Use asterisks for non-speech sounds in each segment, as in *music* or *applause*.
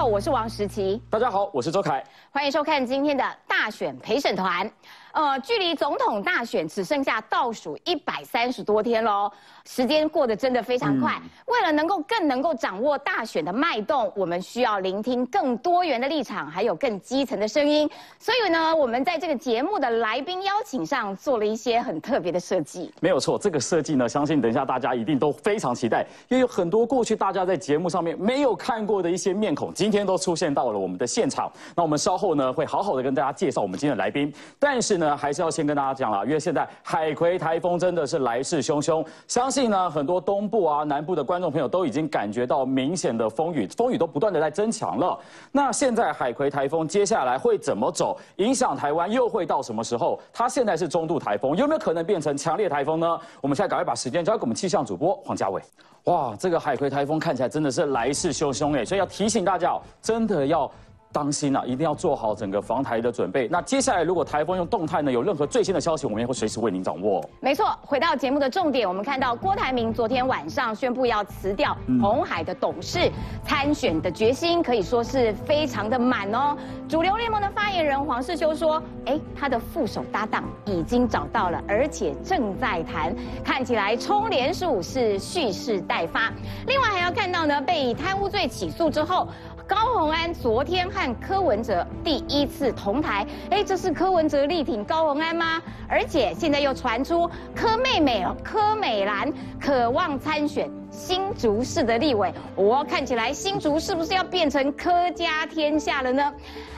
好，我是王石琪。大家好，我是周凯。欢迎收看今天的大选陪审团。呃，距离总统大选只剩下倒数一百三十多天喽，时间过得真的非常快。为了能够更能够掌握大选的脉动，我们需要聆听更多元的立场，还有更基层的声音。所以呢，我们在这个节目的来宾邀请上做了一些很特别的设计。没有错，这个设计呢，相信等一下大家一定都非常期待，因为有很多过去大家在节目上面没有看过的一些面孔，今天都出现到了我们的现场。那我们稍后呢，会好好的跟大家介绍我们今天的来宾，但是。呢，还是要先跟大家讲了，因为现在海葵台风真的是来势汹汹，相信呢很多东部啊、南部的观众朋友都已经感觉到明显的风雨，风雨都不断的在增强了。那现在海葵台风接下来会怎么走？影响台湾又会到什么时候？它现在是中度台风，有没有可能变成强烈台风呢？我们现在赶快把时间交给我们气象主播黄家伟。哇，这个海葵台风看起来真的是来势汹汹哎，所以要提醒大家，真的要。当心啊，一定要做好整个防台的准备。那接下来，如果台风用动态呢，有任何最新的消息，我们也会随时为您掌握。没错，回到节目的重点，我们看到郭台铭昨天晚上宣布要辞掉红海的董事，参选的决心可以说是非常的满哦。主流联盟的发言人黄世修说：“哎，他的副手搭档已经找到了，而且正在谈，看起来冲连署是蓄势待发。另外还要看到呢，被以贪污罪起诉之后。”高鸿安昨天和柯文哲第一次同台，哎，这是柯文哲力挺高鸿安吗？而且现在又传出柯妹妹柯美兰渴望参选。新竹市的立委，我看起来新竹是不是要变成柯家天下了呢？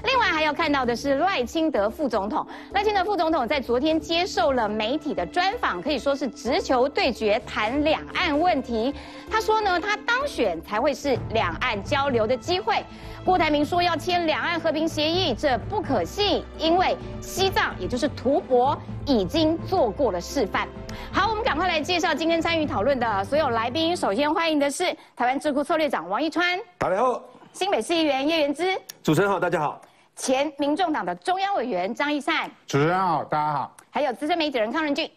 另外还要看到的是赖清德副总统，赖清德副总统在昨天接受了媒体的专访，可以说是直球对决谈两岸问题。他说呢，他当选才会是两岸交流的机会。郭台铭说要签两岸和平协议，这不可信，因为西藏也就是图博已经做过了示范。好，我们赶快来介绍今天参与讨论的所有来宾。首先欢迎的是台湾智库策略长王一川，大家好；新北市议员叶元之，主持人好，大家好；前民众党的中央委员张义善，主持人好，大家好；还有资深媒体人康仁俊。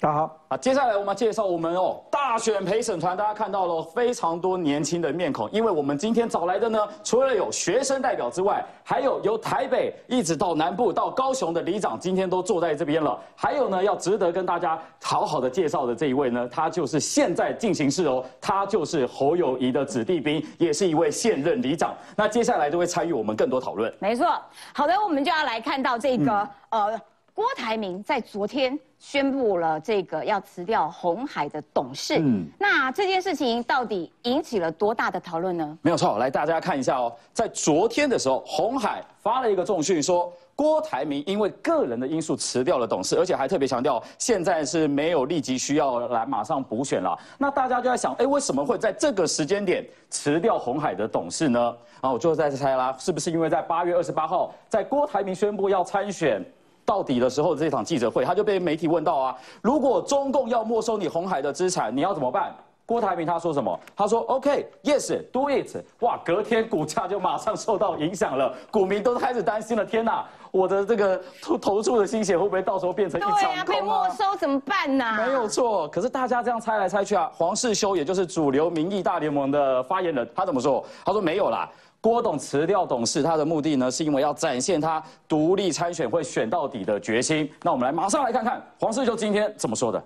大家好，啊，接下来我们介绍我们哦大选陪审团，大家看到了非常多年轻的面孔，因为我们今天找来的呢，除了有学生代表之外，还有由台北一直到南部到高雄的里长，今天都坐在这边了。还有呢，要值得跟大家好好的介绍的这一位呢，他就是现在进行式哦，他就是侯友谊的子弟兵，也是一位现任里长。那接下来就会参与我们更多讨论。没错，好的，我们就要来看到这个呃。郭台铭在昨天宣布了这个要辞掉红海的董事，嗯，那这件事情到底引起了多大的讨论呢？没有错，来大家看一下哦，在昨天的时候，红海发了一个重讯，说郭台铭因为个人的因素辞掉了董事，而且还特别强调现在是没有立即需要来马上补选了。那大家就在想，哎，为什么会在这个时间点辞掉红海的董事呢？啊，我就在猜啦，是不是因为在八月二十八号，在郭台铭宣布要参选？到底的时候，这场记者会他就被媒体问到啊，如果中共要没收你红海的资产，你要怎么办？郭台铭他说什么？他说 OK，Yes，Do it。哇，隔天股价就马上受到影响了，股民都开始担心了。天哪，我的这个投投注的心血会不会到时候变成一场空啊？被没收怎么办呢？没有错，可是大家这样猜来猜去啊，黄世修也就是主流民意大联盟的发言人，他怎么说？他说没有啦。郭董辞掉董事，他的目的呢，是因为要展现他独立参选会选到底的决心。那我们来马上来看看黄世修今天怎么说的。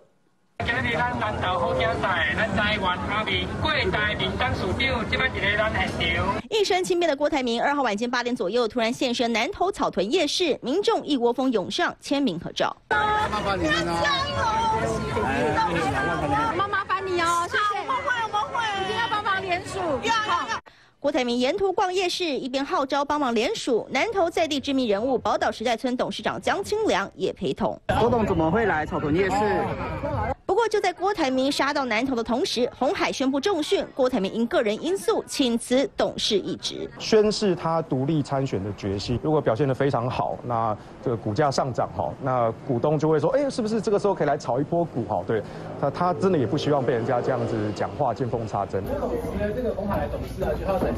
今日咱南投好竞赛，咱台湾阿明郭台铭当署长，这摆一个咱现场。一身轻便的郭台铭，二号晚间八点左右突然现身南投草屯夜市，民众一窝蜂涌上签名合照。麻烦你了，妈麻烦你哦，谢谢。我们会，我们会，一定要帮忙联署。好。郭台铭沿途逛夜市，一边号召帮忙联署。南投在地知名人物宝岛时代村董事长江清良也陪同。郭董怎么会来草屯夜市？不过就在郭台铭杀到南投的同时，红海宣布重训，郭台铭因个人因素请辞董事一职，宣示他独立参选的决心。如果表现得非常好，那这个股价上涨哈，那股东就会说，哎，是不是这个时候可以来炒一波股哈？对，他他真的也不希望被人家这样子讲话见缝插针。这个红海董事啊，就要展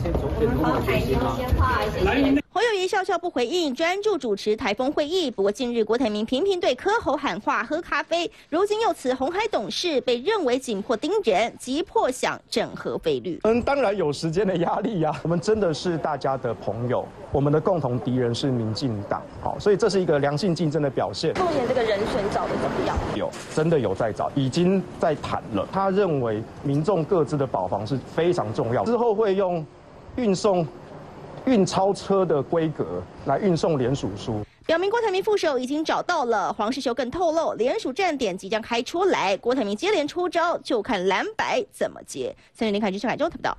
侯友谊笑笑不回应，专注主持台风会议。不过近日郭台铭频频对柯侯喊话喝咖啡，如今又辞红海董事，被认为紧迫盯人，急迫想整合费率。嗯，当然有时间的压力呀。*laughs* 我们真的是大家的朋友，我们的共同敌人是民进党，好，所以这是一个良性竞争的表现。目前这个人选找的怎么样？有，真的有在找，已经在谈了。他认为民众各自的保防是非常重要，之后会用运送。运钞车的规格来运送联署书，表明郭台铭副手已经找到了。黄世修更透露，联署站点即将开出来，郭台铭接连出招，就看蓝白怎么接。三零零看军事海中特报道，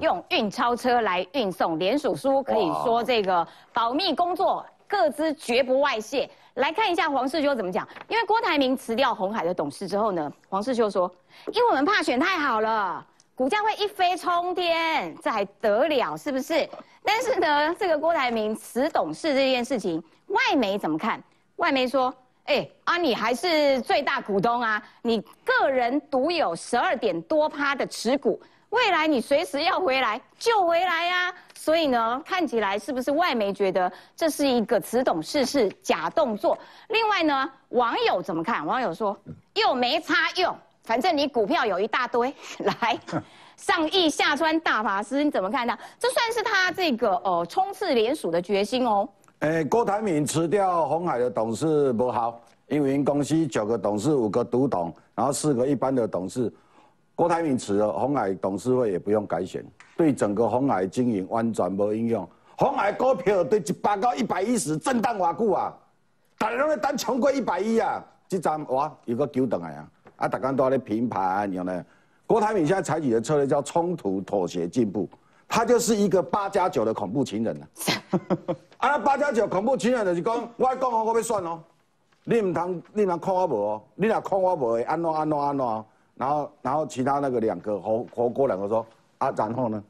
用运钞车来运送联署书，可以说这个保密工作各自绝不外泄。来看一下黄世修怎么讲，因为郭台铭辞掉红海的董事之后呢，黄世修说，因为我们怕选太好了。股价会一飞冲天，这还得了？是不是？但是呢，这个郭台铭辞董事这件事情，外媒怎么看？外媒说：“哎，啊，你还是最大股东啊，你个人独有十二点多趴的持股，未来你随时要回来就回来呀。”所以呢，看起来是不是外媒觉得这是一个辞董事是假动作？另外呢，网友怎么看？网友说：“又没差用。”反正你股票有一大堆，*laughs* 来上亿下穿大法师，你怎么看呢？这算是他这个呃冲刺联署的决心哦。诶，郭台铭辞掉红海的董事不好，因为公司九个董事五个独董，然后四个一般的董事，郭台铭辞了，红海董事会也不用改选，对整个红海经营完全无影响。红海股票对一百到一百一十震荡偌久啊，大家拢在等冲过一百一啊，这站哇又个救回来啊！啊，大家都在评判，然后呢，郭台铭现在采取的策略叫冲突、妥协、进步，他就是一个八加九的恐怖情人了。*laughs* 啊，八加九恐怖情人就是讲，我讲我我要算哦，你唔通你若看我无哦，你若看我无，安怎安怎安怎，然后然后其他那个两个火火锅两个说啊，然后呢，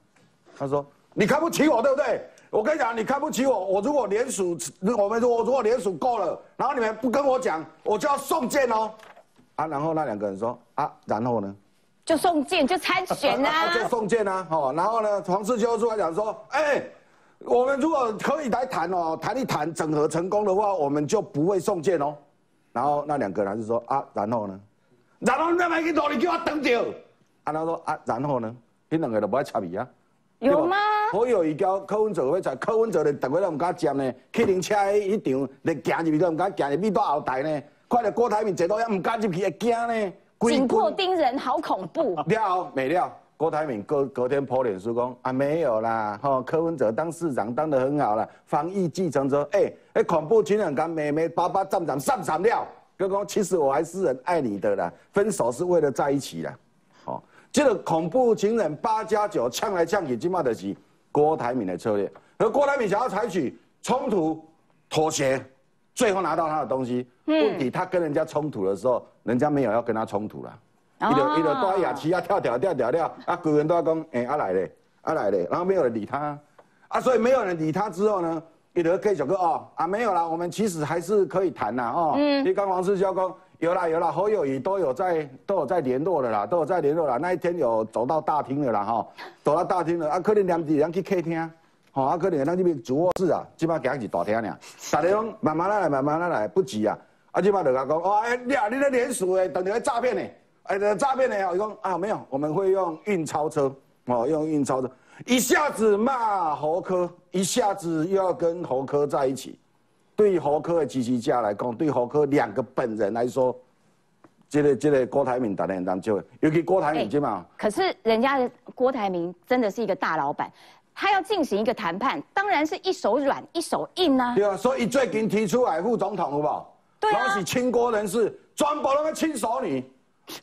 他说你看不起我对不对？我跟你讲，你看不起我，我如果连署，我们说我如果连署够了，然后你们不跟我讲，我就要送件哦。啊，然后那两个人说啊，然后呢，就送件就参选 *laughs* 啊，就送件啊，哦，然后呢，黄世修出来讲说，哎，我们如果可以来谈哦，谈一谈整合成功的话，我们就不会送件哦。然后那两个人就说啊，然后呢，然后你咪去努力叫我等着。啊，他说啊，然后呢，你两个都不爱插伊啊？有吗？好有一交柯文哲要在柯文哲咧，大家都唔敢接呢，客停车一场，你行入去都唔敢行入去到后台呢。快点，郭台铭坐到也唔敢入去，会惊呢。紧迫盯人，好恐怖。*laughs* 了没了？郭台铭隔隔天破脸书讲啊，没有啦，吼，柯文哲当市长当得很好啦，防疫继承者，哎，哎，恐怖情人敢妹妹巴巴站长上场了。哥哥，其实我还是很爱你的啦，分手是为了在一起啦。哦，这个恐怖情人八加九呛来呛去，今嘛的是郭台铭的策略，而郭台铭想要采取冲突妥协。最后拿到他的东西，问题他跟人家冲突的时候，人家没有要跟他冲突了，一个一个多雅琪啊跳跳跳跳跳，啊，古人都要讲，哎，阿来嘞，阿来嘞，然后没有人理他，啊，所以没有人理他之后呢，一个 K 小哥哦，啊，没有啦，我们其实还是可以谈呐，哦，嗯。你刚王世交讲有啦有啦，侯友谊都有在都有在联络的啦，都有在联络啦，那一天有走到大厅的啦，哈，走到大厅了，啊，可能两两去客厅。好啊，可能咱这边主卧室啊，即摆行是大厅俩，大家讲慢慢来，慢慢来，不急啊。啊，即摆就讲讲，哦，哎，你啊，你咧连锁诶，等于诈骗呢？哎，诈骗呢？哦，讲啊，没有，我们会用运钞车，哦，用运钞车，一下子骂侯科，一下子又要跟侯科在一起。对侯科的支持者来讲，对侯科两个本人来说，这个这个郭台铭当然当就，尤其郭台铭这嘛。可是人家的郭台铭真的是一个大老板。他要进行一个谈判，当然是一手软一手硬啊。对啊，所以最近提出来副总统好不好？对啊。都是亲国人士，全部拢个亲手你。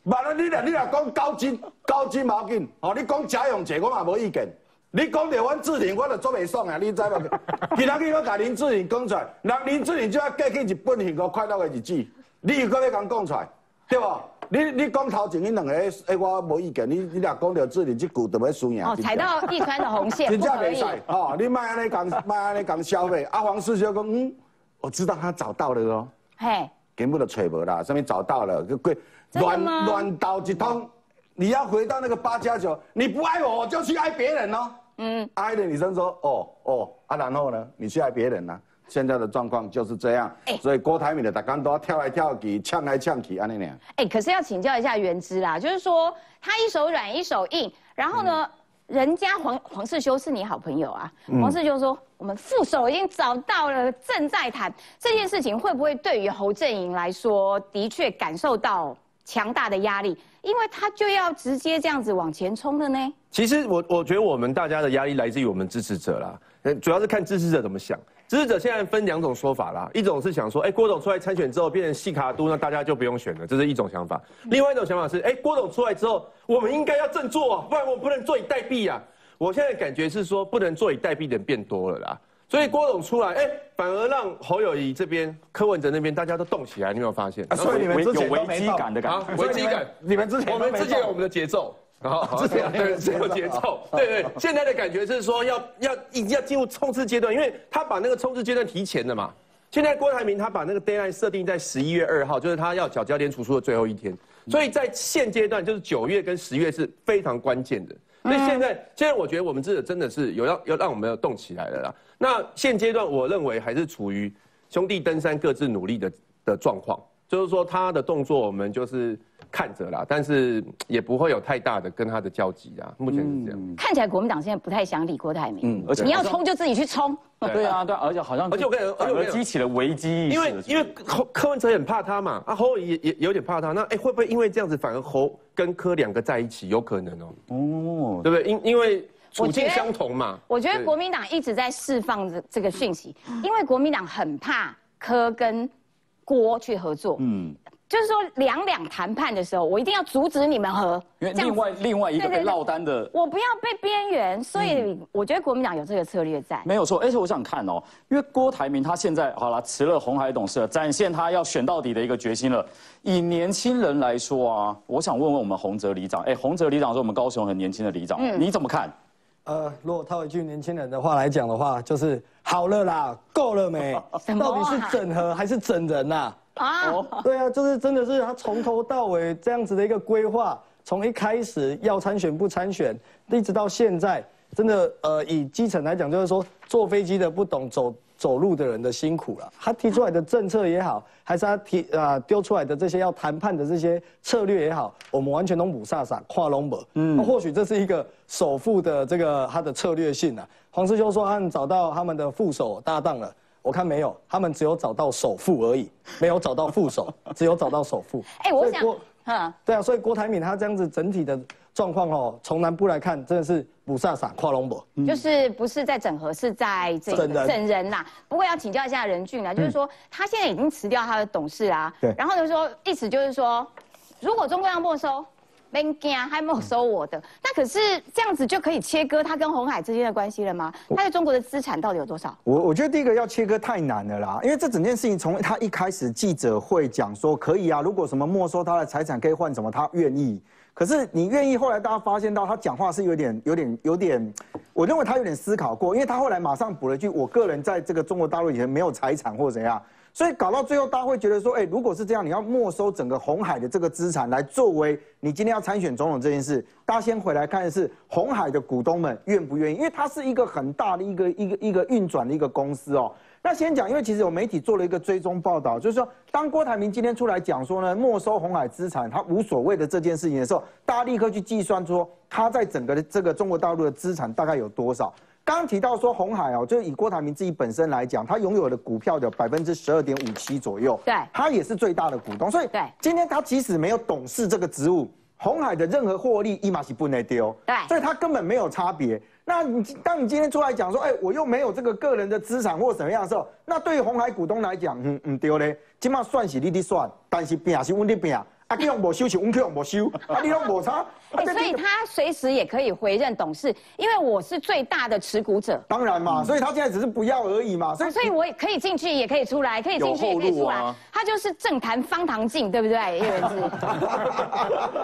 完了，你俩你俩讲高金高金毛巾，哦，你讲贾永杰，我嘛无意见。你讲到阮志玲，我就做袂爽啊，你知无？*laughs* 其他去我甲林志玲讲出来，那林志玲就要过去日本幸福快乐的日子，你又搁要讲讲出来，对不？你你讲头前，你两个，诶，我无意见。你你俩讲到这里，这句就要输赢。哦，踩到一川的红线，*laughs* 真正袂使。哦，你卖安尼讲，卖安尼讲消费。阿黄师兄讲，嗯，我知道他找到了哦。嘿，根本都揣无啦，上面找到了，就贵乱乱刀一通。你要回到那个八加九，你不爱我，我就去爱别人哦。嗯，爱的女生说，哦哦，啊，然后呢，你去爱别人呢？现在的状况就是这样，所以郭台铭的大刚都要跳来跳去，呛来呛去，安尼呢。哎，可是要请教一下原之啦，就是说他一手软一手硬，然后呢，人家黄黄世修是你好朋友啊，黄世修说我们副手已经找到了，正在谈这件事情，会不会对于侯阵营来说，的确感受到强大的压力？因为他就要直接这样子往前冲了呢。其实我我觉得我们大家的压力来自于我们支持者啦，主要是看支持者怎么想。支持者现在分两种说法啦，一种是想说，哎，郭董出来参选之后变成细卡都，那大家就不用选了，这是一种想法。另外一种想法是，哎，郭董出来之后，我们应该要振作啊，不然我不能坐以待毙啊。我现在感觉是说，不能坐以待毙的人变多了啦，所以郭董出来，哎，反而让侯友谊这边、柯文哲那边大家都动起来，你有没有发现？所以你们之前有危机感的感觉，危机感。你们之前我们之前有我们的节奏。好，*laughs* 这样对，这有节奏。*laughs* 对对，现在的感觉是说要要已经要进入冲刺阶段，因为他把那个冲刺阶段提前了嘛。现在郭台铭他把那个 deadline 设定在十一月二号，就是他要缴交联储书的最后一天。所以在现阶段，就是九月跟十月是非常关键的。所以现在，现在我觉得我们这真的是有要要让我们要动起来了啦。那现阶段，我认为还是处于兄弟登山各自努力的的状况，就是说他的动作我们就是。看着啦，但是也不会有太大的跟他的交集啊。目前是这样。看起来国民党现在不太想理郭台铭，嗯，而且你要冲就自己去冲。对啊，对，而且好像而且我跟而而激起了危机因为因为柯柯文哲很怕他嘛，啊侯也也有点怕他，那哎会不会因为这样子反而侯跟柯两个在一起有可能哦？哦，对不对？因因为处境相同嘛。我觉得国民党一直在释放这这个讯息，因为国民党很怕柯跟郭去合作。嗯。就是说两两谈判的时候，我一定要阻止你们和，因为另外另外一个被落单的，我不要被边缘，所以我觉得国民党有这个策略在。没有错，而且我想看哦，因为郭台铭他现在好了辞了红海董事，展现他要选到底的一个决心了。以年轻人来说啊，我想问问我们洪泽里长，哎，洪泽里长是我们高雄很年轻的里长，你怎么看？呃，如果套一句年轻人的话来讲的话，就是好了啦，够了没？*laughs* 到底是整合还是整人呐？啊，对啊，就是真的是他从头到尾这样子的一个规划，从一开始要参选不参选，一直到现在，真的呃，以基层来讲，就是说坐飞机的不懂走走路的人的辛苦了。他提出来的政策也好，还是他提啊丢出来的这些要谈判的这些策略也好，我们完全都不飒飒跨龙博。嗯，那或许这是一个首富的这个他的策略性啊。黄师兄说他们找到他们的副手搭档了。我看没有，他们只有找到首富而已，没有找到副手，只有找到首富。*laughs* 哎，我想，嗯，对啊，所以郭台铭他这样子整体的状况哦，从南部来看，真的是不飒飒跨龙博，就是不是在整合，是在这个整人啦。不过要请教一下任俊啊，就是说他现在已经辞掉他的董事啊，对，然后就说意思就是说，如果中国要没收。没惊，还没有收我的。那可是这样子就可以切割他跟红海之间的关系了吗？他在中国的资产到底有多少？我我觉得第一个要切割太难了啦，因为这整件事情从他一开始记者会讲说可以啊，如果什么没收他的财产可以换什么，他愿意。可是你愿意，后来大家发现到他讲话是有点、有点、有点，我认为他有点思考过，因为他后来马上补了一句：我个人在这个中国大陆以前没有财产或者怎样。所以搞到最后，大家会觉得说，哎，如果是这样，你要没收整个红海的这个资产来作为你今天要参选总统这件事，大家先回来看的是红海的股东们愿不愿意，因为它是一个很大的一个一个一个运转的一个公司哦。那先讲，因为其实有媒体做了一个追踪报道，就是说，当郭台铭今天出来讲说呢，没收红海资产，他无所谓的这件事情的时候，大家立刻去计算说，他在整个的这个中国大陆的资产大概有多少。刚刚提到说红海哦，就是以郭台铭自己本身来讲，他拥有的股票的百分之十二点五七左右，对，他也是最大的股东，所以对，今天他即使没有董事这个职务，红海的任何获利一码是不能丢，对，所以他根本没有差别。那你当你今天出来讲说，哎，我又没有这个个人的资产或什么样的时候，那对于红海股东来讲，嗯嗯丢嘞，起码算是你的算，但是变是问题变。啊，你用无修，是我用无修，啊，你用无差。所以他随时也可以回任董事，因为我是最大的持股者。当然嘛，所以他现在只是不要而已嘛。所以，所以我也可以进去，也可以出来，可以进去也可以出来。他就是政坛方唐镜，对不对？叶文志。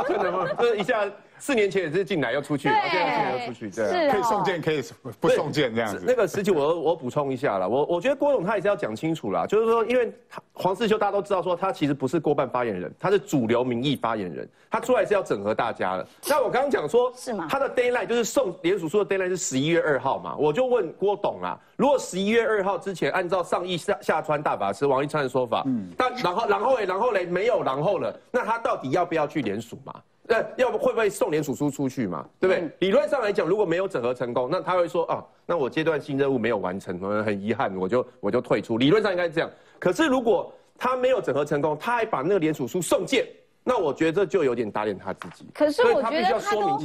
真的吗？这一下四年前也是进来又出去，现在进来又出去，对，可以送件，可以不送件这样子。那个时期我我补充一下了，我我觉得郭总他也是要讲清楚啦，就是说，因为黄世修大家都知道说他其实不是过半发言人，他是主流民意发言人，他出来是要整合大家的。那我刚刚讲说，是吗？他的 d a y l i g h t 就是送联署书的 d a y l i g h t 是十一月二号嘛，我就问郭董啊，如果十一月二号之前按照上亿下下川大法师王一川的说法，嗯，但然后然后嘞，然后嘞没有然后了，那他到底要不要去联署嘛？那要不会不会送联署书出去嘛？对不对？理论上来讲，如果没有整合成功，那他会说啊，那我阶段性任务没有完成，很遗憾，我就我就退出。理论上应该是这样。可是如果他没有整合成功，他还把那个联署书送件，那我觉得这就有点打脸他自己。可是我觉得他都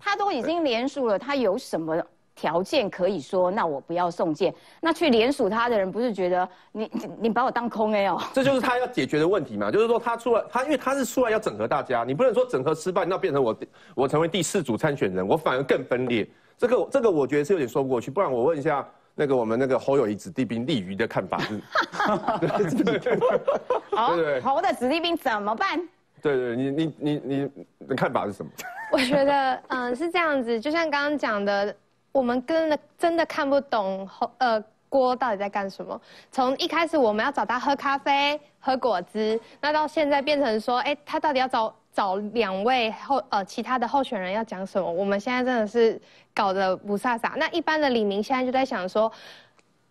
他都已经联署了，他有什么？条件可以说，那我不要送件。那去联署他的人，不是觉得你 *laughs* 你把我当空 A 哦？*laughs* 这就是他要解决的问题嘛。*laughs* 就是说他出来，他因为他是出来要整合大家，你不能说整合失败，那变成我我成为第四组参选人，我反而更分裂。这个这个我觉得是有点说不过去。不然我问一下那个我们那个侯友谊子弟兵立瑜的看法是？好，侯的子弟兵怎么办？对对，你你你你的看法是什么？我觉得嗯是这样子，就像刚刚讲的。我们真的真的看不懂呃郭到底在干什么。从一开始我们要找他喝咖啡、喝果汁，那到现在变成说，哎，他到底要找找两位候呃其他的候选人要讲什么？我们现在真的是搞得不飒飒。那一般的李明现在就在想说，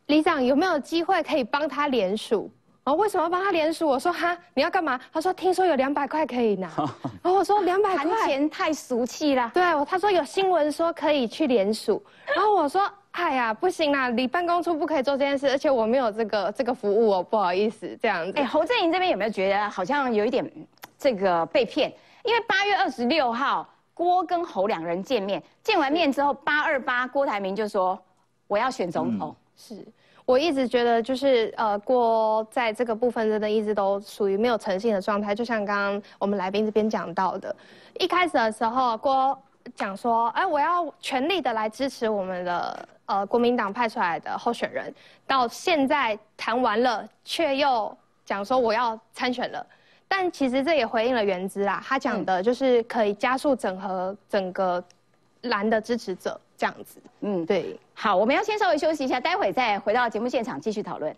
李长有没有机会可以帮他联署？哦，为什么要帮他联署？我说哈，你要干嘛？他说听说有两百块可以拿。然 *laughs* 后我说两百块钱太俗气了。对，他说有新闻说可以去联署。然后我说，哎呀，不行啦，你办公处不可以做这件事，而且我没有这个这个服务哦，不好意思，这样子。哎，侯振营这边有没有觉得好像有一点这个被骗？因为八月二十六号郭跟侯两人见面，见完面之后八二八郭台铭就说我要选总统，是。我一直觉得，就是呃，郭在这个部分真的一直都属于没有诚信的状态。就像刚刚我们来宾这边讲到的，一开始的时候，郭讲说，哎，我要全力的来支持我们的呃国民党派出来的候选人。到现在谈完了，却又讲说我要参选了。但其实这也回应了原资啦，他讲的就是可以加速整合整个蓝的支持者。这样子，嗯，对，好，我们要先稍微休息一下，待会再回到节目现场继续讨论。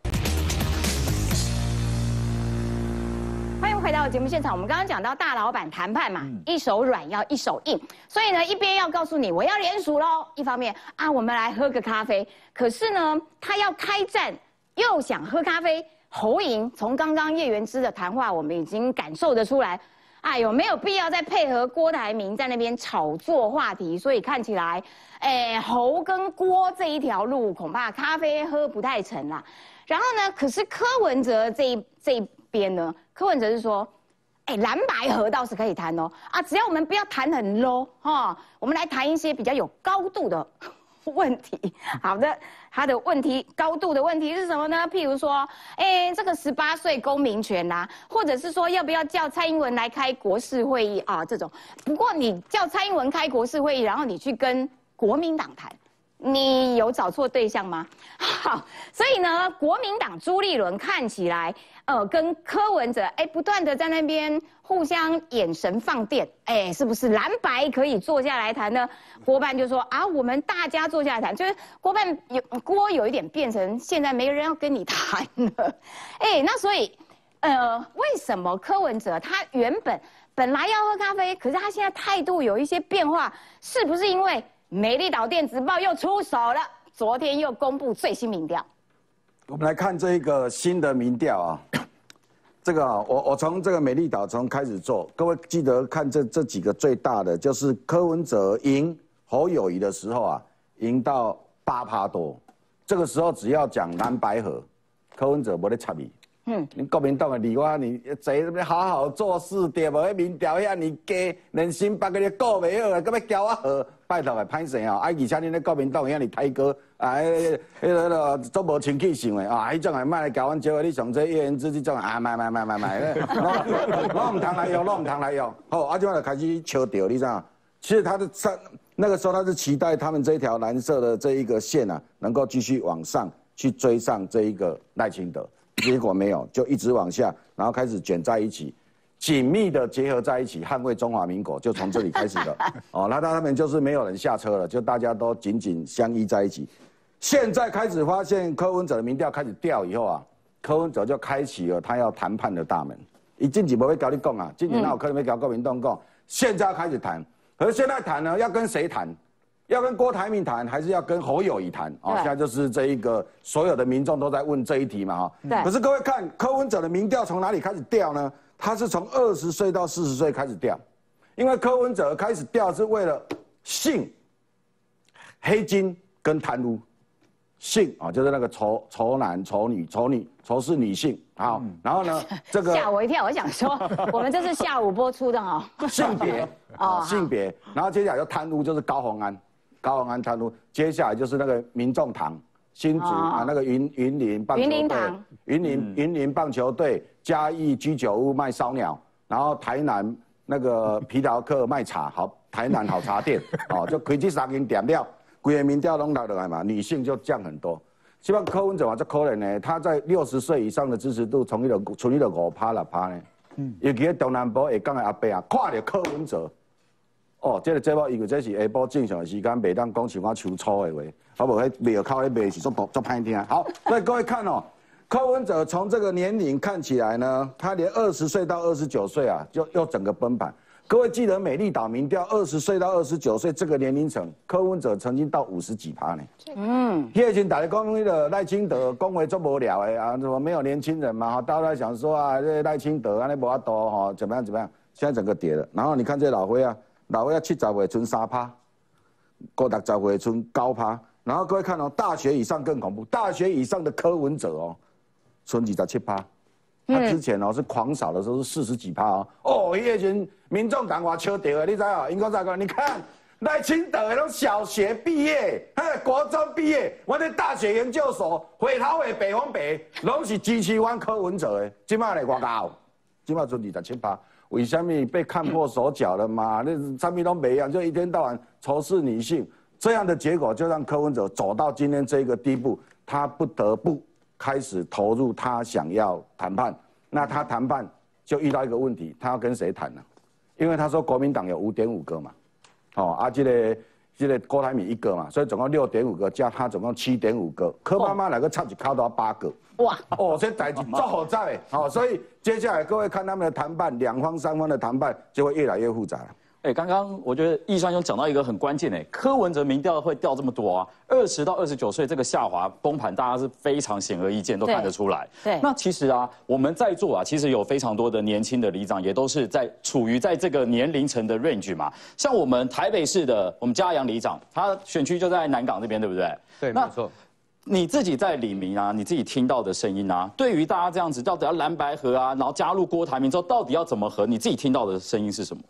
欢迎回到节目现场，我们刚刚讲到大老板谈判嘛，一手软要一手硬，所以呢，一边要告诉你我要联署喽，一方面啊，我们来喝个咖啡，可是呢，他要开战又想喝咖啡，侯莹从刚刚叶元之的谈话，我们已经感受得出来。哎有没有必要再配合郭台铭在那边炒作话题？所以看起来，哎，侯跟郭这一条路恐怕咖啡喝不太成啦。然后呢，可是柯文哲这一这一边呢，柯文哲是说，哎，蓝白河倒是可以谈哦，啊，只要我们不要谈很 low 哈，我们来谈一些比较有高度的。*laughs* 问题好的，他的问题高度的问题是什么呢？譬如说，哎，这个十八岁公民权啊，或者是说要不要叫蔡英文来开国事会议啊？这种，不过你叫蔡英文开国事会议，然后你去跟国民党谈。你有找错对象吗？*laughs* 好，所以呢，国民党朱立伦看起来，呃，跟柯文哲，哎，不断的在那边互相眼神放电，哎，是不是蓝白可以坐下来谈呢？郭办就说啊，我们大家坐下来谈，就是郭办有郭有一点变成现在没人要跟你谈了，*laughs* 哎，那所以，呃，为什么柯文哲他原本本来要喝咖啡，可是他现在态度有一些变化，是不是因为？美丽岛电子报又出手了，昨天又公布最新民调。我们来看这一个新的民调啊，*coughs* 这个我我从这个美丽岛从开始做，各位记得看这这几个最大的，就是柯文哲赢侯友谊的时候啊，赢到八趴多，这个时候只要讲蓝白河，柯文哲没得插你。嗯，你国民党的离我你坐你好好做事，对无？迄民调遐尼低，人心把个你过袂好，搁要交我好，拜托个歹势哦！啊，而且你咧国民党遐尼太高，啊，迄迄个做无清气性的啊，迄种诶，莫来交阮招，你上这一言之这种啊，买买买买买，拢唔通来用，拢唔通来用。好，啊，就就开始笑掉，你知道？其实他的上那个时候他是期待他们这条蓝色的这一个线啊，能够继续往上去追上这一个赖清德。结果没有，就一直往下，然后开始卷在一起。紧密的结合在一起，捍卫中华民国，就从这里开始的。*laughs* 哦，那他们就是没有人下车了，就大家都紧紧相依在一起。现在开始发现柯文哲的民调开始掉以后啊，柯文哲就开启了他要谈判的大门。一进几不会搞你讲啊，进几那我可能没搞国民党讲，现在要开始谈。可是现在谈呢，要跟谁谈？要跟郭台铭谈，还是要跟侯友谊谈？哦，现在就是这一个所有的民众都在问这一题嘛，哈。对。可是各位看柯文哲的民调从哪里开始掉呢？他是从二十岁到四十岁开始掉，因为柯文哲开始掉是为了性、黑金跟贪污。性啊，就是那个丑丑男、丑女、丑女、丑是女性好，然后呢，*laughs* 这个吓我一跳，我想说，*laughs* 我们这是下午播出的哦。性别 *laughs* 哦，性别，然后接下来就贪污，就是高鸿安，高鸿安贪污，接下来就是那个民众堂、新竹啊，那个云云林棒球队，云林云林棒球队，嘉义居酒屋卖烧鸟，然后台南那个皮条客卖茶，好，台南好茶店，*laughs* 哦，就开这三间店了。规个民调拢落来嘛，女性就降很多。希望柯文哲嘛这可能呢，他在六十岁以上的支持度从一个从一个五趴六趴呢。嗯。尤其喺中南部会讲的阿伯啊，看到柯文哲，哦，这个节目因为这是下晡正常的时间，袂当讲像我秋初的话，好无？迄庙口咧卖是足足歹听。好，所以各位看哦，柯文哲从这个年龄看起来呢，他连二十岁到二十九岁啊，就又整个崩盘。各位记得美丽岛民调，二十岁到二十九岁这个年龄层，柯文哲曾经到五十几趴呢。嗯，叶群打的公那的赖清德恭维做不了哎啊，怎么没有年轻人嘛？哈，大家在想说啊，这赖清德啊，那不阿多哈，怎么样怎么样？现在整个跌了。然后你看这老灰啊，老灰啊七十岁存三趴，郭达十岁存高趴。然后各位看哦，大学以上更恐怖，大学以上的柯文哲哦，存二十七趴。他之前哦是狂扫的时候是四十几趴哦，哦，一群民众党话笑掉的，你知啊？英国在讲，你看赖清德那种小学毕业，嘿，国中毕业，我的大学研究所，回头的北方北，拢是支持阮柯文哲的，今麦来广告，今麦存二十七趴，为什么被看破手脚了嘛？那上面都没样，就一天到晚仇视女性，这样的结果就让柯文哲走到今天这个地步，他不得不。开始投入他想要谈判，那他谈判就遇到一个问题，他要跟谁谈呢？因为他说国民党有五点五个嘛，哦，啊，这个这个郭台铭一个嘛，所以总共六点五个，加他总共七点五个。柯妈妈两个差几靠到八个，哇！哦，这代志做好在，好，所以接下来各位看他们的谈判，两方三方的谈判就会越来越复杂。哎，刚刚我觉得易川兄讲到一个很关键哎，柯文哲民调会掉这么多啊，二十到二十九岁这个下滑崩盘，大家是非常显而易见，都看得出来。对，那其实啊，我们在座啊，其实有非常多的年轻的里长，也都是在处于在这个年龄层的 range 嘛。像我们台北市的我们嘉阳里长，他选区就在南港这边，对不对？对，没错。你自己在里民啊，你自己听到的声音啊，对于大家这样子到底要蓝白合啊，然后加入郭台铭之后，到底要怎么合？你自己听到的声音是什么？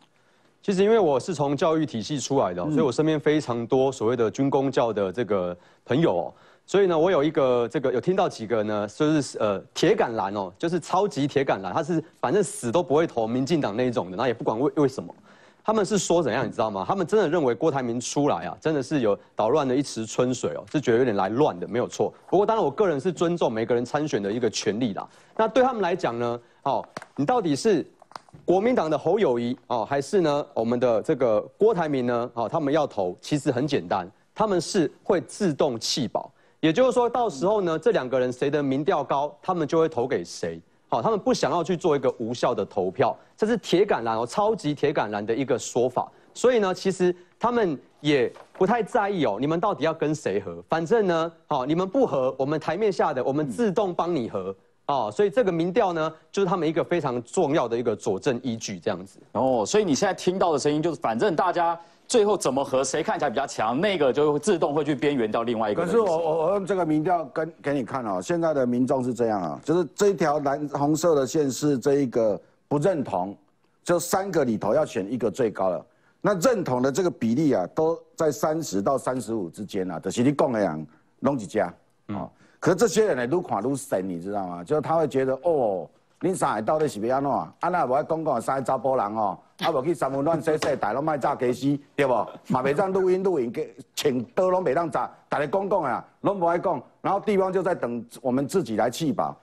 其实因为我是从教育体系出来的，所以我身边非常多所谓的军工教的这个朋友，所以呢，我有一个这个有听到几个呢，就是呃铁杆蓝哦，就是超级铁杆蓝，他是反正死都不会投民进党那一种的，然后也不管为为什么，他们是说怎样你知道吗？他们真的认为郭台铭出来啊，真的是有捣乱的一池春水哦，是觉得有点来乱的，没有错。不过当然我个人是尊重每个人参选的一个权利啦。那对他们来讲呢，哦，你到底是？国民党的侯友谊哦，还是呢我们的这个郭台铭呢？哦，他们要投，其实很简单，他们是会自动弃保，也就是说到时候呢，这两个人谁的民调高，他们就会投给谁。好，他们不想要去做一个无效的投票，这是铁杆蓝哦，超级铁杆蓝的一个说法。所以呢，其实他们也不太在意哦，你们到底要跟谁合？反正呢，好，你们不合，我们台面下的我们自动帮你合。哦，所以这个民调呢，就是他们一个非常重要的一个佐证依据，这样子。哦，所以你现在听到的声音就是，反正大家最后怎么和谁看起来比较强，那个就自动会去边缘掉另外一个。可是我我我用这个民调跟给你看哦，现在的民众是这样啊，就是这一条蓝红色的线是这一个不认同，就三个里头要选一个最高的，那认同的这个比例啊，都在三十到三十五之间啊，就是你讲的样，拢一家啊。可是这些人呢，愈看愈神，你知道吗？就是他会觉得，哦，恁上海到底是要安怎？啊那无爱讲讲三个查甫人哦，啊无去三分乱说说，大拢卖炸鸡丝，对不？嘛袂当录音录影，给请刀拢袂当炸，大家讲讲啊，拢无爱讲。然后地方就在等我们自己来弃保。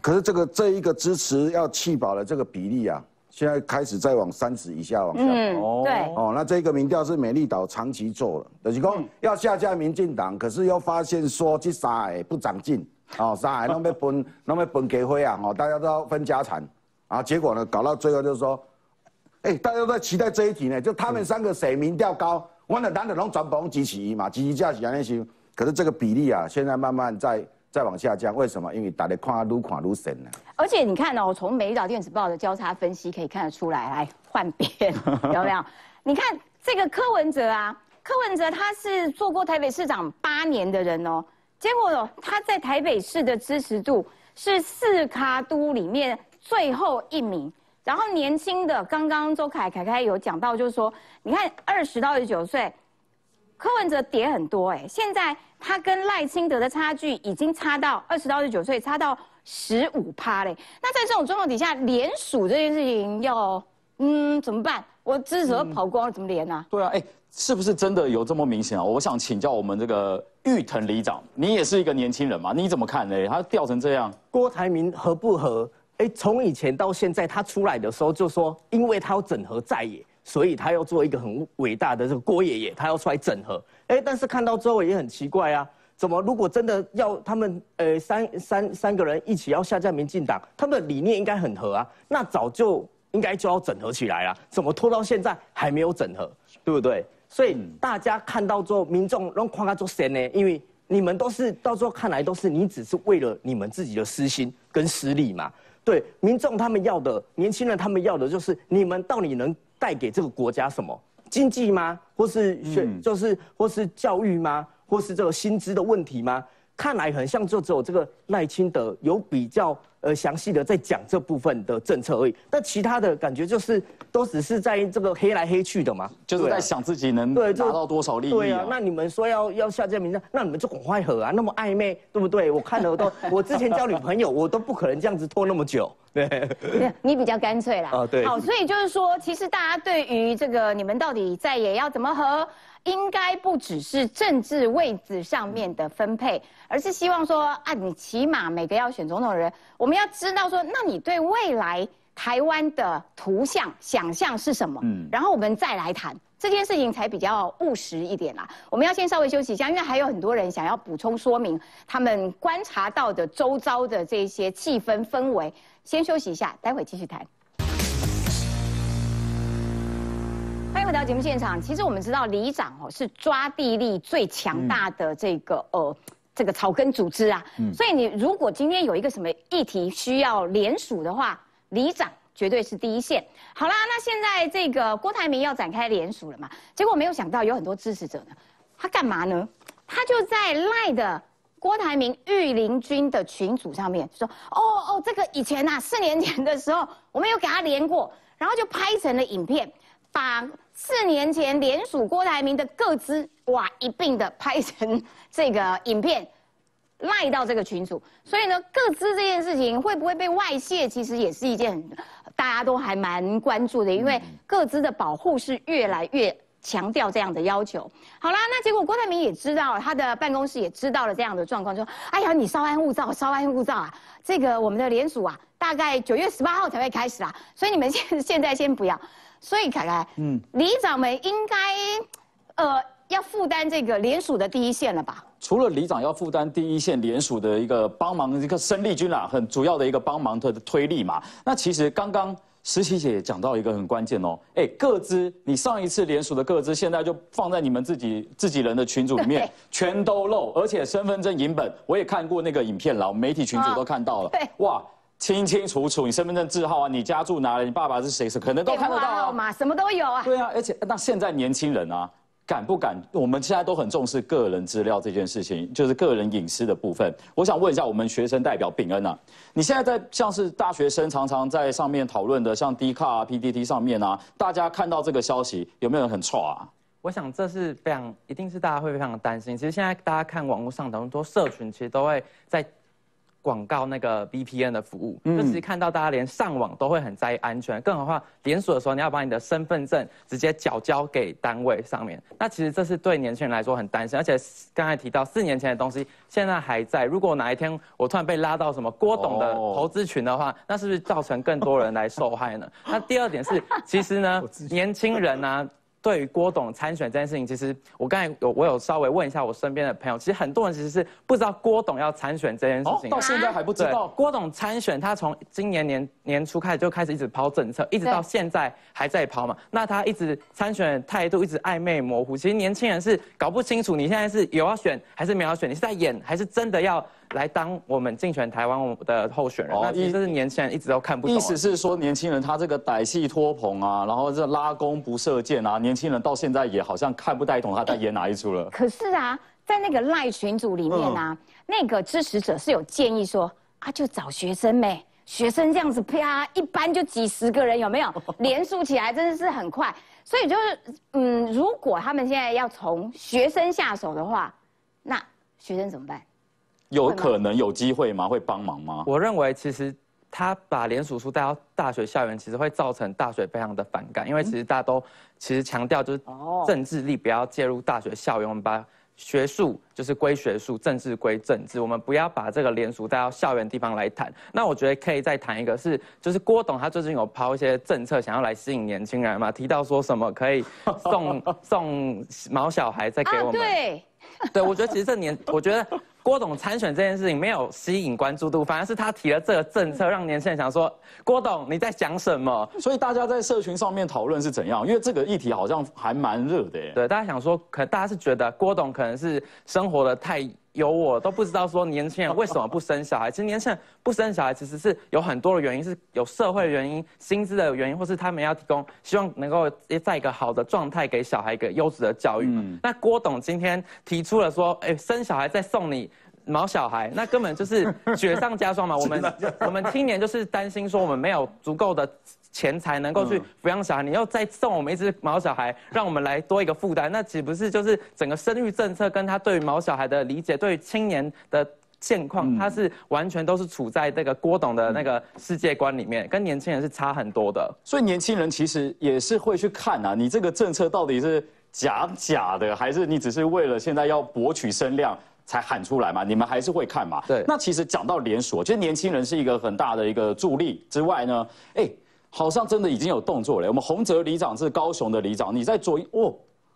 可是这个这一个支持要弃保的这个比例啊，现在开始再往三十以下往下。嗯，对。哦，那这个民调是美丽岛长期做了，就是讲要下架民进党，可是又发现说这三个不长进，哦，三个拢要分，*laughs* 拢要分给灰啊，哦，大家都要分家产，啊，结果呢，搞到最后就是说，哎，大家都在期待这一题呢，就他们三个谁民调高，我的男的拢全部拢支持嘛，支持架是安尼想，可是这个比例啊，现在慢慢在。再往下降，为什么？因为大家看愈看愈深了。而且你看哦，从《美丽岛电子报》的交叉分析可以看得出来，来换边 *laughs* 有没有？你看这个柯文哲啊，柯文哲他是做过台北市长八年的人哦，结果他在台北市的支持度是四卡都里面最后一名。然后年轻的，刚刚周凯凯凯有讲到，就是说，你看二十到二十九岁，柯文哲跌很多哎，现在。他跟赖清德的差距已经差到二十到二十九岁，差到十五趴嘞。那在这种状况底下，联署这件事情要嗯怎么办？我支持跑光了，怎么连呢？对啊，哎，是不是真的有这么明显啊？我想请教我们这个玉藤里长，你也是一个年轻人嘛？你怎么看呢？他掉成这样，郭台铭合不合？哎，从以前到现在，他出来的时候就说，因为他要整合在野。所以他要做一个很伟大的这个郭爷爷，他要出来整合。哎，但是看到之后也很奇怪啊，怎么如果真的要他们呃三三三个人一起要下架民进党，他们的理念应该很合啊，那早就应该就要整合起来了，怎么拖到现在还没有整合，对不对？所以大家看到之后，民众让夸他做神呢，因为你们都是到时候看来都是你只是为了你们自己的私心跟私利嘛。对，民众他们要的，年轻人他们要的就是你们到底能。带给这个国家什么经济吗？或是学就是或是教育吗？或是这个薪资的问题吗？看来很像就只有这个赖清德有比较呃详细的在讲这部分的政策而已，但其他的感觉就是都只是在这个黑来黑去的嘛，就是在想自己能拿到多少利益。对啊，那你们说要要下架名单，那你们就赶快和啊，那么暧昧，对不对？我看了都，*laughs* 我之前交女朋友，我都不可能这样子拖那么久。对，*laughs* 你比较干脆啦。啊，对。好，所以就是说，其实大家对于这个你们到底在也要怎么和？应该不只是政治位置上面的分配，而是希望说啊，你起码每个要选总统的人，我们要知道说，那你对未来台湾的图像想象是什么？嗯，然后我们再来谈这件事情才比较务实一点啦。我们要先稍微休息一下，因为还有很多人想要补充说明他们观察到的周遭的这些气氛氛围。先休息一下，待会继续谈。欢迎回到节目现场。其实我们知道，里长哦是抓地力最强大的这个呃这个草根组织啊。所以你如果今天有一个什么议题需要联署的话，里长绝对是第一线。好啦，那现在这个郭台铭要展开联署了嘛？结果没有想到有很多支持者呢，他干嘛呢？他就在赖的郭台铭御林军的群组上面说：“哦哦，这个以前呐，四年前的时候，我们有给他连过，然后就拍成了影片。”把四年前联署郭台铭的各资哇一并的拍成这个影片，赖到这个群组，所以呢，各资这件事情会不会被外泄，其实也是一件大家都还蛮关注的，因为各资的保护是越来越强调这样的要求。好啦，那结果郭台铭也知道，他的办公室也知道了这样的状况，说：哎呀，你稍安勿躁，稍安勿躁啊，这个我们的联署啊，大概九月十八号才会开始啊，所以你们现 *laughs* 现在先不要。所以凯凯，嗯，里长们应该，呃，要负担这个联署的第一线了吧？除了里长要负担第一线联署的一个帮忙，一个生力军啦，很主要的一个帮忙的推力嘛。那其实刚刚实习姐讲到一个很关键哦，哎，各资你上一次联署的各资，现在就放在你们自己自己人的群组里面，全都漏，而且身份证影本我也看过那个影片了，媒体群组都看到了，对，哇。清清楚楚，你身份证字号啊，你家住哪里，你爸爸是谁，是可能都看得到嘛，什么都有啊。对啊，而且那现在年轻人啊，敢不敢？我们现在都很重视个人资料这件事情，就是个人隐私的部分。我想问一下，我们学生代表秉恩啊，你现在在像是大学生常常在上面讨论的，像 D 卡啊、PDT 上面啊，大家看到这个消息，有没有人很错啊？我想这是非常，一定是大家会非常担心。其实现在大家看网络上的很多社群，其实都会在。广告那个 VPN 的服务，就其实看到大家连上网都会很在意安全，更何况连锁的时候你要把你的身份证直接缴交给单位上面，那其实这是对年轻人来说很担心，而且刚才提到四年前的东西现在还在，如果哪一天我突然被拉到什么郭董的投资群的话，那是不是造成更多人来受害呢？那第二点是，其实呢，*laughs* 年轻人呢。对于郭董参选这件事情，其实我刚才有我有稍微问一下我身边的朋友，其实很多人其实是不知道郭董要参选这件事情，到现在还不知道。郭董参选，他从今年年年初开始就开始一直抛政策，一直到现在还在抛嘛。那他一直参选态度一直暧昧模糊，其实年轻人是搞不清楚你现在是有要选还是没有选，你是在演还是真的要。来当我们竞选台湾的候选人，那其实是年轻人一直都看不懂。意思是说，年轻人他这个歹戏托棚啊，然后这拉弓不射箭啊，年轻人到现在也好像看不太懂他在演哪一出了。可是啊，在那个赖群组里面啊，那个支持者是有建议说啊，就找学生呗，学生这样子啪，一般就几十个人，有没有？*laughs* 连数起来真的是很快。所以就是，嗯，如果他们现在要从学生下手的话，那学生怎么办？有可能有机会吗？会帮忙吗？我认为其实他把连署书带到大学校园，其实会造成大学非常的反感，因为其实大家都其实强调就是政治力不要介入大学校园，我们把学术就是归学术，政治归政治，我们不要把这个连署带到校园地方来谈。那我觉得可以再谈一个，是就是郭董他最近有抛一些政策，想要来吸引年轻人嘛，提到说什么可以 *laughs* 送送毛小孩再给我们。对，对我觉得其实这年 *laughs* 我觉得。郭董参选这件事情没有吸引关注度，反而是他提了这个政策，让年轻人想说：郭董你在讲什么？所以大家在社群上面讨论是怎样？因为这个议题好像还蛮热的耶。对，大家想说，可大家是觉得郭董可能是生活的太。有我都不知道说年轻人为什么不生小孩。其实年轻人不生小孩，其实是有很多的原因，是有社会的原因、薪资的原因，或是他们要提供，希望能够在一个好的状态给小孩一个优质的教育。那郭董今天提出了说，哎，生小孩再送你毛小孩，那根本就是雪上加霜嘛。我们 *laughs* 我们青年就是担心说，我们没有足够的。钱才能够去抚养小孩，你又再送我们一只毛小孩，让我们来多一个负担，那岂不是就是整个生育政策跟他对于毛小孩的理解，对于青年的现况，他是完全都是处在这个郭董的那个世界观里面，跟年轻人是差很多的。所以年轻人其实也是会去看啊，你这个政策到底是假假的，还是你只是为了现在要博取声量才喊出来嘛？你们还是会看嘛？对。那其实讲到连锁，其实年轻人是一个很大的一个助力之外呢，哎。好像真的已经有动作了。我们洪泽里长是高雄的里长，你在左哦，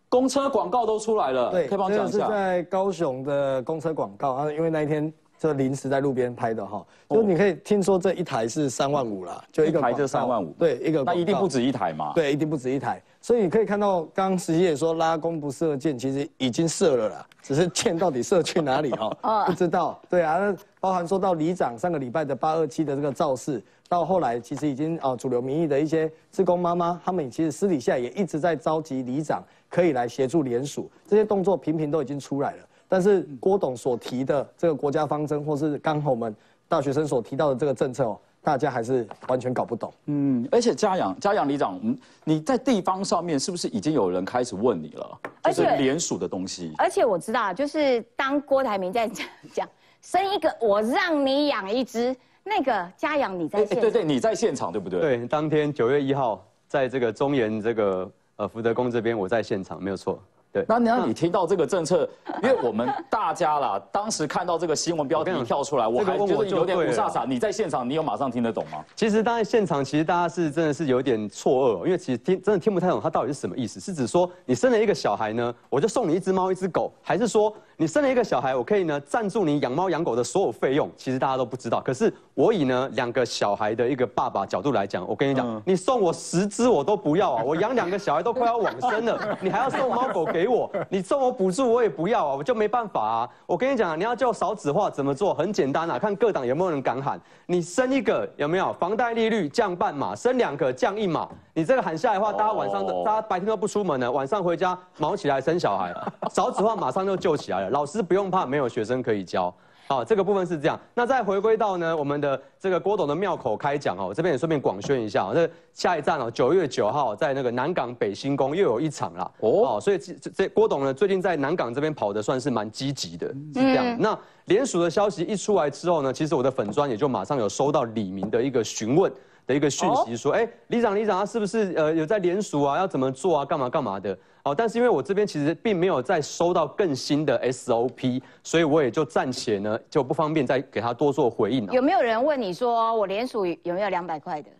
公车广告都出来了，对，可以帮讲一下。是在高雄的公车广告啊，因为那一天就临时在路边拍的哈，就你可以听说这一台是三万五了，就一台就三万五，对，一个那一定不止一台嘛，对，一定不止一台。所以你可以看到，刚刚实习也说拉弓不射箭，其实已经射了啦，只是箭到底射去哪里哈，*laughs* 不知道。对啊，那包含说到里长上个礼拜的八二七的这个造势。到后来，其实已经啊，主流民意的一些志工妈妈，他们其实私底下也一直在召集里长，可以来协助联署，这些动作频频都已经出来了。但是郭董所提的这个国家方针，或是刚好我们大学生所提到的这个政策哦，大家还是完全搞不懂。嗯，而且嘉阳嘉阳里长，嗯，你在地方上面是不是已经有人开始问你了？就是联署的东西。而且我知道，就是当郭台铭在讲讲生一个，我让你养一只。那个嘉阳，你在现对对，你在现场对不对？对，当天九月一号，在这个中研这个呃福德宫这边，我在现场，没有错。对，那那你听到这个政策，*laughs* 因为我们大家啦，当时看到这个新闻标题跳出来，我还觉得有点不飒飒。你在现场，你有马上听得懂吗？其实当然现场，其实大家是真的是有点错愕，因为其实听真的听不太懂他到底是什么意思，是指说你生了一个小孩呢，我就送你一只猫一只狗，还是说？你生了一个小孩，我可以呢赞助你养猫养狗的所有费用。其实大家都不知道，可是我以呢两个小孩的一个爸爸角度来讲，我跟你讲，你送我十只我都不要啊！我养两个小孩都快要往生了，你还要送猫狗给我？*laughs* 你送我补助我也不要啊！我就没办法啊！我跟你讲啊，你要叫少子化怎么做？很简单啊，看各党有没有人敢喊。你生一个有没有房贷利率降半码？生两个降一码？你这个喊下来的话，大家晚上的大家白天都不出门了，晚上回家忙起来生小孩，少子化马上就救起来了。老师不用怕，没有学生可以教。好，这个部分是这样。那再回归到呢，我们的这个郭董的庙口开讲哦，这边也顺便广宣一下哦。这下一站哦，九月九号在那个南港北新宫又有一场啦。哦，所以这这郭董呢，最近在南港这边跑的算是蛮积极的，是这样。那联署的消息一出来之后呢，其实我的粉砖也就马上有收到李明的一个询问。的一个讯息说，哎，李长李长，他是不是呃有在联署啊？要怎么做啊？干嘛干嘛的？哦，但是因为我这边其实并没有再收到更新的 SOP，所以我也就暂且呢就不方便再给他多做回应了。有没有人问你说我联署有没有两百块的？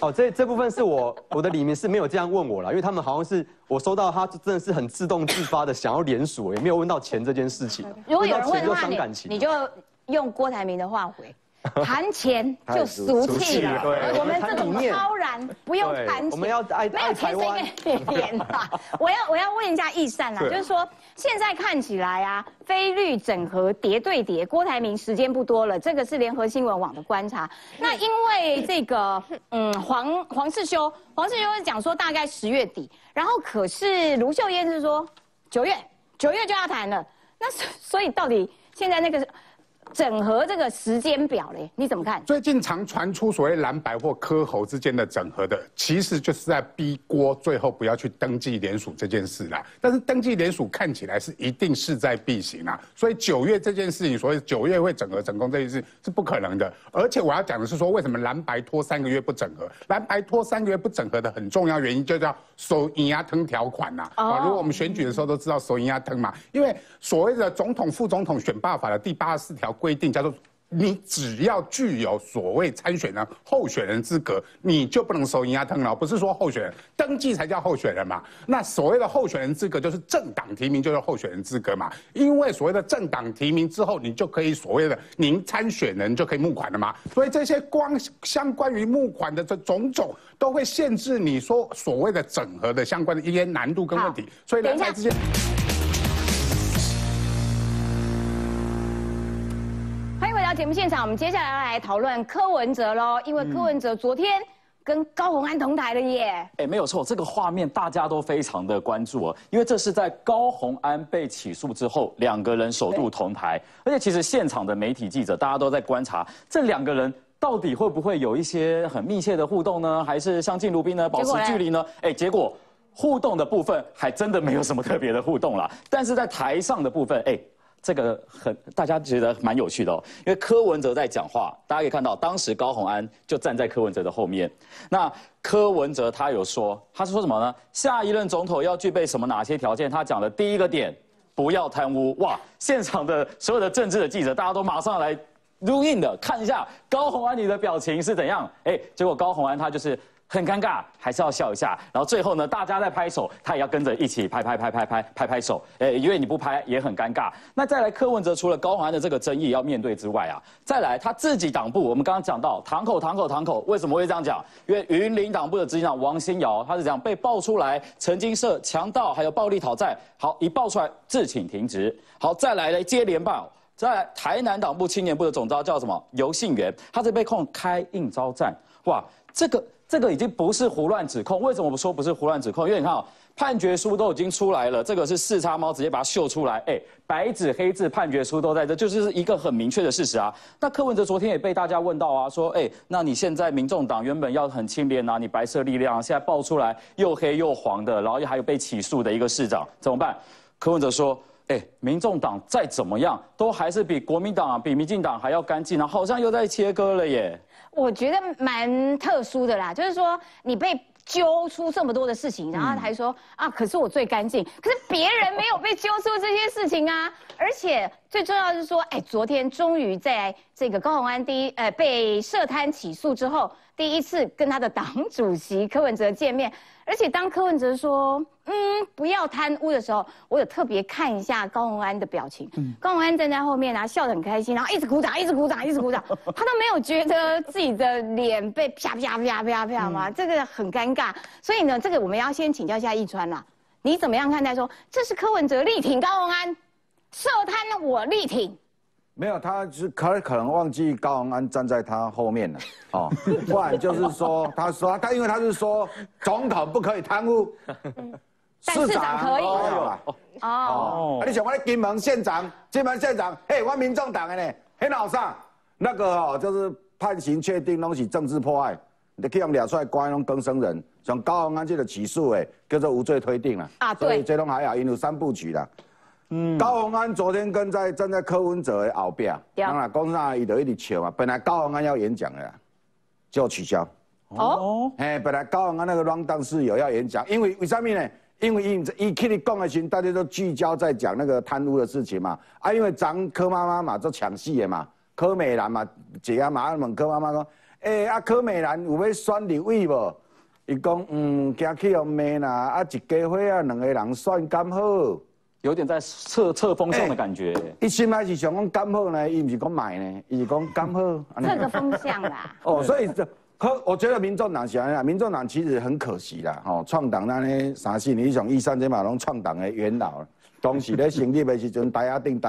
哦，这这部分是我 *laughs* 我的里面是没有这样问我了，因为他们好像是我收到他真的是很自动自发的想要联署，也没有问到钱这件事情。如果有人问的话，你你就用郭台铭的话回。*laughs* 谈钱就俗气了，我们这种超然不用谈钱，我们要爱爱台湾。*laughs* 我要我要问一下易善啊，就是说现在看起来啊，非绿整合叠对叠，郭台铭时间不多了，这个是联合新闻网的观察。那因为这个嗯黄黄世修，黄世修是讲说大概十月底，然后可是卢秀燕是说九月九月就要谈了，那所以到底现在那个。整合这个时间表嘞，你怎么看？最近常传出所谓蓝白或科侯之间的整合的，其实就是在逼郭最后不要去登记联署这件事啦。但是登记联署看起来是一定势在必行啊，所以九月这件事情，所以九月会整合成功这件事是不可能的。而且我要讲的是说，为什么蓝白拖三个月不整合？蓝白拖三个月不整合的很重要原因就叫收银牙疼条款呐。啊，如果我们选举的时候都知道收银牙疼嘛，因为所谓的总统、副总统选罢法的第八十四条。规定叫做，你只要具有所谓参选人候选人资格，你就不能收银压腾了。不是说候选人登记才叫候选人嘛？那所谓的候选人资格就是政党提名就是候选人资格嘛？因为所谓的政党提名之后，你就可以所谓的您参选人就可以募款了嘛？所以这些光相关于募款的这种种，都会限制你说所谓的整合的相关的一些难度跟问题。所以人才之间。节目现场，我们接下来要来讨论柯文哲喽，因为柯文哲昨天跟高虹安同台了耶。哎，没有错，这个画面大家都非常的关注哦，因为这是在高虹安被起诉之后，两个人首度同台，而且其实现场的媒体记者大家都在观察这两个人到底会不会有一些很密切的互动呢，还是相敬如宾呢，保持距离呢？哎，结果互动的部分还真的没有什么特别的互动啦，但是在台上的部分，哎。这个很大家觉得蛮有趣的哦，因为柯文哲在讲话，大家可以看到，当时高虹安就站在柯文哲的后面。那柯文哲他有说，他是说什么呢？下一任总统要具备什么哪些条件？他讲的第一个点，不要贪污。哇，现场的所有的政治的记者，大家都马上来录印的，看一下高虹安你的表情是怎样？哎，结果高虹安他就是。很尴尬，还是要笑一下。然后最后呢，大家在拍手，他也要跟着一起拍拍拍拍拍拍拍手。哎，因为你不拍也很尴尬。那再来，柯文哲除了高环的这个争议要面对之外啊，再来他自己党部，我们刚刚讲到堂口堂口堂口，为什么会这样讲？因为云林党部的执行长王新尧，他是讲被爆出来曾经涉强盗还有暴力讨债，好一爆出来自请停职。好，再来呢接连爆，再来台南党部青年部的总召叫什么游信元，他是被控开应招战。哇，这个。这个已经不是胡乱指控，为什么我说不是胡乱指控？因为你看啊，判决书都已经出来了，这个是四叉猫直接把它秀出来，哎，白纸黑字判决书都在这，就是一个很明确的事实啊。那柯文哲昨天也被大家问到啊，说，哎，那你现在民众党原本要很清廉啊，你白色力量现在爆出来又黑又黄的，然后又还有被起诉的一个市长，怎么办？柯文哲说，哎，民众党再怎么样，都还是比国民党、比民进党还要干净啊，好像又在切割了耶。我觉得蛮特殊的啦，就是说你被揪出这么多的事情，然后还说啊，可是我最干净，可是别人没有被揪出这些事情啊，而且最重要的是说，哎，昨天终于在这个高鸿安第一呃被涉贪起诉之后，第一次跟他的党主席柯文哲见面。而且当柯文哲说“嗯，不要贪污”的时候，我有特别看一下高鸿安的表情。高鸿安站在后面啊，笑得很开心，然后一直鼓掌，一直鼓掌，一直鼓掌。他都没有觉得自己的脸被啪啪啪啪啪吗？这个很尴尬。所以呢，这个我们要先请教一下易川啦，你怎么样看待说这是柯文哲力挺高鸿安，涉贪我力挺？没有，他是可可能忘记高鸿安站在他后面了，*laughs* 哦，不然就是说，他说他因为他是说总统不可以贪污，市长可以。哦，哦，你想我的金门县长，金门县长，嘿，我民众党的呢，很好上，那个哦，就是判刑确定拢是政治迫害，你可以用抓出来关拢更生人，像高鸿安这个起诉诶，叫做无罪推定了。啊，对。所以这拢还好，因为三部曲啦。嗯。高鸿安昨天跟在站在柯文哲的后边，当然公上伊就一直笑嘛。本来高鸿安要演讲的，就取消。哦。哎，本来高鸿安那个 round down 是有要演讲，因为为什么呢？因为伊伊去你讲的时，大家都聚焦在讲那个贪污的事情嘛。啊，因为张柯妈妈嘛，做抢戏的嘛，柯美兰嘛，一下马上问柯妈妈讲，诶，啊柯美兰有要选立委无？伊讲，嗯，惊去互骂啦，啊一家伙啊，两个人选刚好，有点在测测风向的感觉。伊心内是想讲刚好呢，伊毋是讲买呢，伊是讲刚好。*laughs* 测个风向啦。哦，所以这。可我觉得民众党是安尼，民众党其实很可惜啦，吼，创党那呢啥事，你从一三这嘛拢创党的元老，当时咧成立的时阵，大家定大。